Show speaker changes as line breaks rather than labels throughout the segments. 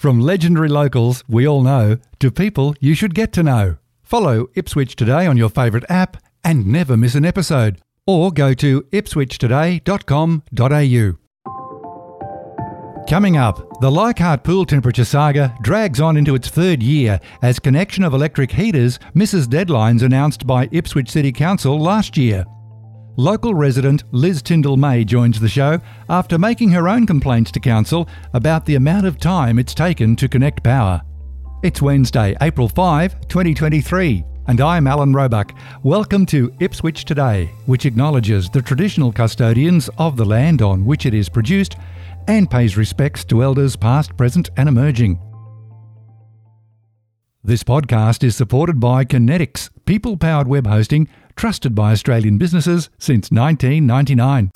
From legendary locals we all know to people you should get to know. Follow Ipswich Today on your favourite app and never miss an episode. Or go to ipswichtoday.com.au. Coming up, the Leichhardt pool temperature saga drags on into its third year as connection of electric heaters misses deadlines announced by Ipswich City Council last year. Local resident Liz Tindle-May joins the show after making her own complaints to Council about the amount of time it's taken to connect power. It's Wednesday, April 5, 2023, and I'm Alan Roebuck. Welcome to Ipswich Today, which acknowledges the traditional custodians of the land on which it is produced and pays respects to elders past, present, and emerging. This podcast is supported by Kinetics, people powered web hosting trusted by Australian businesses since 1999.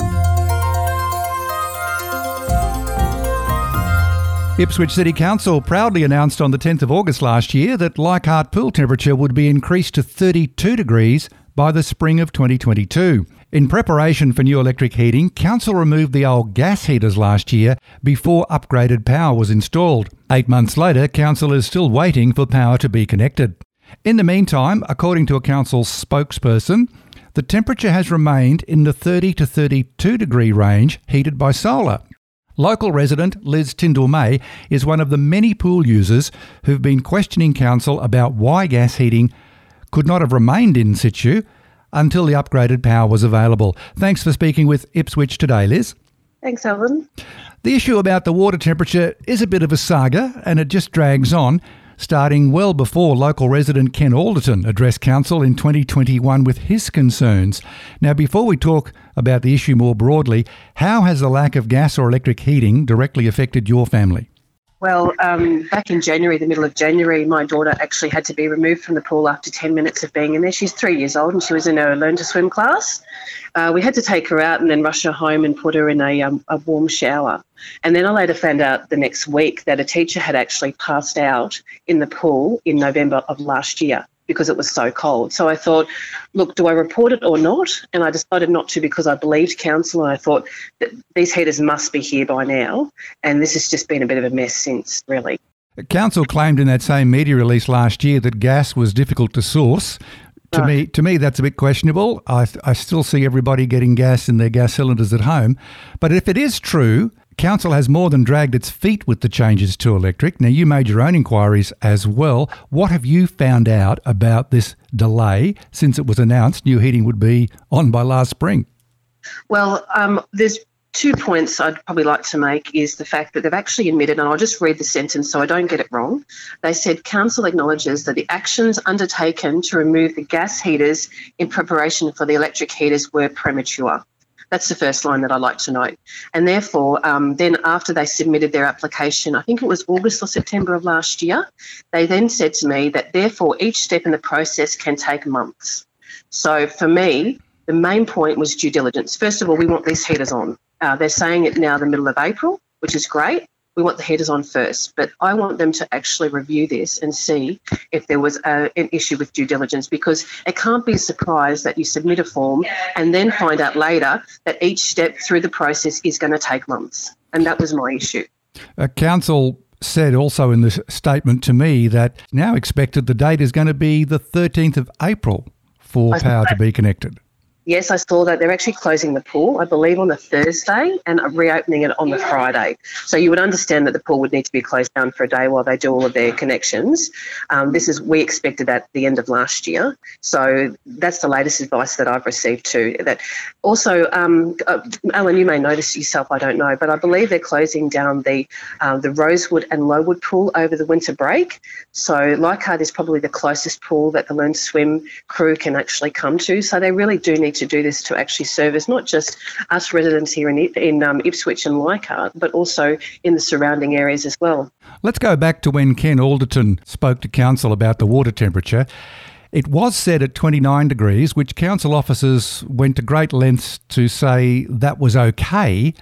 Ipswich City Council proudly announced on the 10th of August last year that Leichhardt pool temperature would be increased to 32 degrees by the spring of 2022. In preparation for new electric heating, Council removed the old gas heaters last year before upgraded power was installed. Eight months later, Council is still waiting for power to be connected. In the meantime, according to a council spokesperson, the temperature has remained in the 30 to 32 degree range heated by solar. Local resident Liz Tindle-May is one of the many pool users who've been questioning council about why gas heating could not have remained in situ until the upgraded power was available. Thanks for speaking with Ipswich today, Liz.
Thanks, Alan.
The issue about the water temperature is a bit of a saga and it just drags on starting well before local resident Ken Alderton addressed Council in 2021 with his concerns. Now, before we talk about the issue more broadly, how has the lack of gas or electric heating directly affected your family?
Well, um, back in January, the middle of January, my daughter actually had to be removed from the pool after 10 minutes of being in there. She's three years old and she was in a learn to swim class. Uh, we had to take her out and then rush her home and put her in a, um, a warm shower. And then I later found out the next week that a teacher had actually passed out in the pool in November of last year because it was so cold. So I thought, look, do I report it or not? And I decided not to because I believed council and I thought that these heaters must be here by now. And this has just been a bit of a mess since, really.
Council claimed in that same media release last year that gas was difficult to source. To me, to me, that's a bit questionable. I, I still see everybody getting gas in their gas cylinders at home. But if it is true, Council has more than dragged its feet with the changes to electric. Now, you made your own inquiries as well. What have you found out about this delay since it was announced new heating would be on by last spring?
Well, um, there's two points I'd probably like to make is the fact that they've actually admitted, and I'll just read the sentence so I don't get it wrong. They said Council acknowledges that the actions undertaken to remove the gas heaters in preparation for the electric heaters were premature. That's the first line that I like to note. And therefore, um, then after they submitted their application, I think it was August or September of last year, they then said to me that therefore each step in the process can take months. So for me, the main point was due diligence. First of all, we want these heaters on. Uh, they're saying it now the middle of April, which is great we want the headers on first. But I want them to actually review this and see if there was a, an issue with due diligence because it can't be a surprise that you submit a form and then find out later that each step through the process is going to take months. And that was my issue.
Uh, a council said also in the statement to me that now expected the date is going to be the 13th of April for power to be connected.
Yes, I saw that they're actually closing the pool, I believe, on the Thursday and reopening it on the Friday. So you would understand that the pool would need to be closed down for a day while they do all of their connections. Um, this is we expected at the end of last year. So that's the latest advice that I've received too. That also, um, uh, Alan, you may notice yourself, I don't know, but I believe they're closing down the uh, the Rosewood and Lowood pool over the winter break. So Leichhardt is probably the closest pool that the Learn Swim crew can actually come to. So they really do need to do this to actually service not just us residents here in, in um, Ipswich and Leichhardt, but also in the surrounding areas as well.
Let's go back to when Ken Alderton spoke to Council about the water temperature. It was set at 29 degrees, which council officers went to great lengths to say that was okay.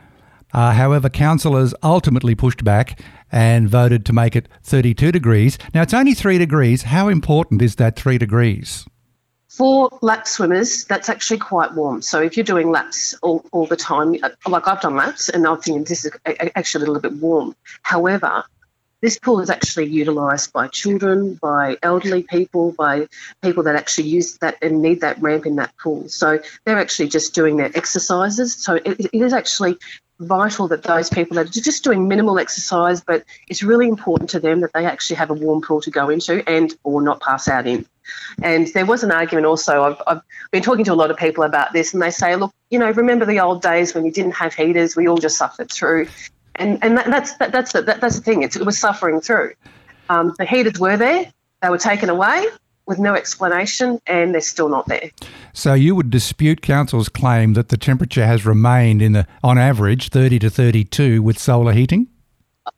Uh, however, councillors ultimately pushed back and voted to make it 32 degrees. Now, it's only three degrees. How important is that three degrees?
For lap swimmers, that's actually quite warm. So if you're doing laps all, all the time, uh, like I've done laps and I'm thinking this is actually a little bit warm. However, this pool is actually utilised by children, by elderly people, by people that actually use that and need that ramp in that pool. So they're actually just doing their exercises. So it, it is actually vital that those people that are just doing minimal exercise, but it's really important to them that they actually have a warm pool to go into and or not pass out in. And there was an argument also. I've, I've been talking to a lot of people about this, and they say, look, you know, remember the old days when you didn't have heaters? We all just suffered through, and and that, that's that, that's the, that, that's the thing. It's, it was suffering through. Um, the heaters were there; they were taken away with no explanation, and they're still not there.
So you would dispute council's claim that the temperature has remained in the on average 30 to 32 with solar heating?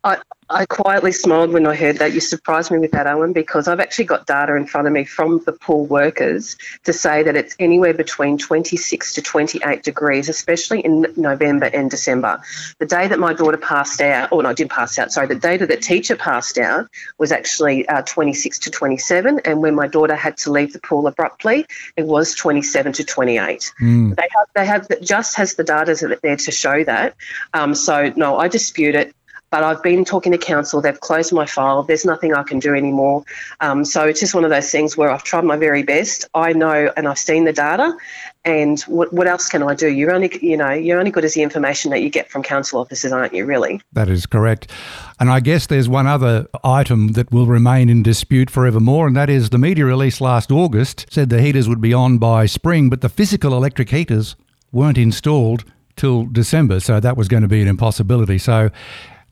I, I quietly smiled when I heard that. You surprised me with that, Alan, because I've actually got data in front of me from the pool workers to say that it's anywhere between 26 to 28 degrees, especially in November and December. The day that my daughter passed out, or no, I did pass out, sorry, the day that the teacher passed out was actually uh, 26 to 27. And when my daughter had to leave the pool abruptly, it was 27 to 28. Mm. They have, they have, just has the data there to show that. Um, so, no, I dispute it. But I've been talking to council, they've closed my file, there's nothing I can do anymore. Um, so it's just one of those things where I've tried my very best. I know and I've seen the data, and what, what else can I do? You're only, you know, you're only good as the information that you get from council officers, aren't you, really?
That is correct. And I guess there's one other item that will remain in dispute forevermore, and that is the media release last August said the heaters would be on by spring, but the physical electric heaters weren't installed till December, so that was going to be an impossibility. So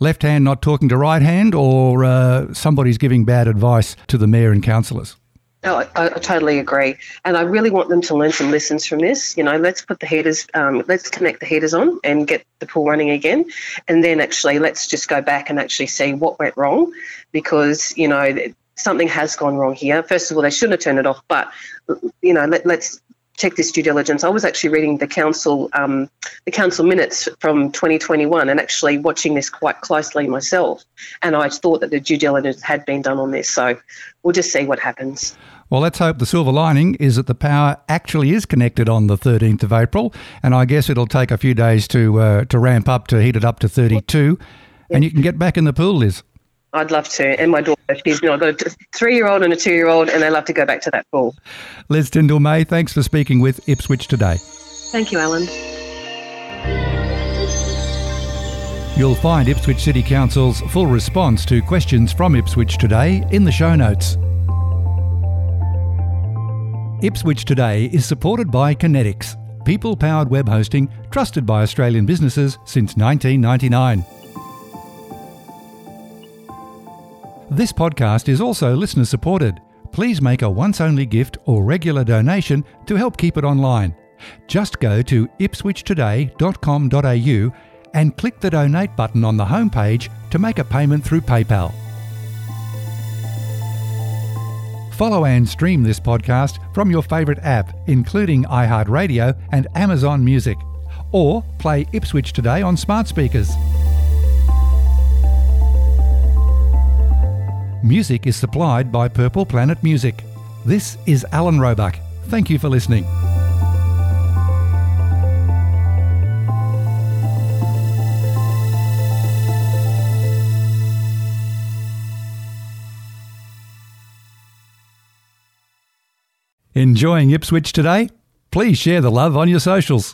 left hand not talking to right hand, or uh, somebody's giving bad advice to the mayor and councillors?
No, I, I, totally agree, and I really want them to learn some lessons from this. You know, let's put the heaters, um, let's connect the heaters on and get the pool running again, and then actually let's just go back and actually see what went wrong, because you know something has gone wrong here. First of all, they shouldn't have turned it off, but you know let, let's check this due diligence. I was actually reading the council um, the council minutes from 2021 and actually watching this quite closely myself. And I thought that the due diligence had been done on this. So we'll just see what happens.
Well, let's hope the silver lining is that the power actually is connected on the 13th of April, and I guess it'll take a few days to uh, to ramp up to heat it up to 32, and you can get back in the pool, Liz.
I'd love to. And my daughter, she's you know, got a three year old and a two year old, and they love to go back to that pool.
Liz Tindle-May, thanks for speaking with Ipswich today.
Thank you, Alan.
You'll find Ipswich City Council's full response to questions from Ipswich Today in the show notes. Ipswich Today is supported by Kinetics, people powered web hosting trusted by Australian businesses since 1999. This podcast is also listener supported. Please make a once only gift or regular donation to help keep it online. Just go to ipswichtoday.com.au and click the donate button on the homepage to make a payment through PayPal. Follow and stream this podcast from your favourite app, including iHeartRadio and Amazon Music, or play Ipswich Today on smart speakers. Music is supplied by Purple Planet Music. This is Alan Roebuck. Thank you for listening. Enjoying Ipswich today? Please share the love on your socials.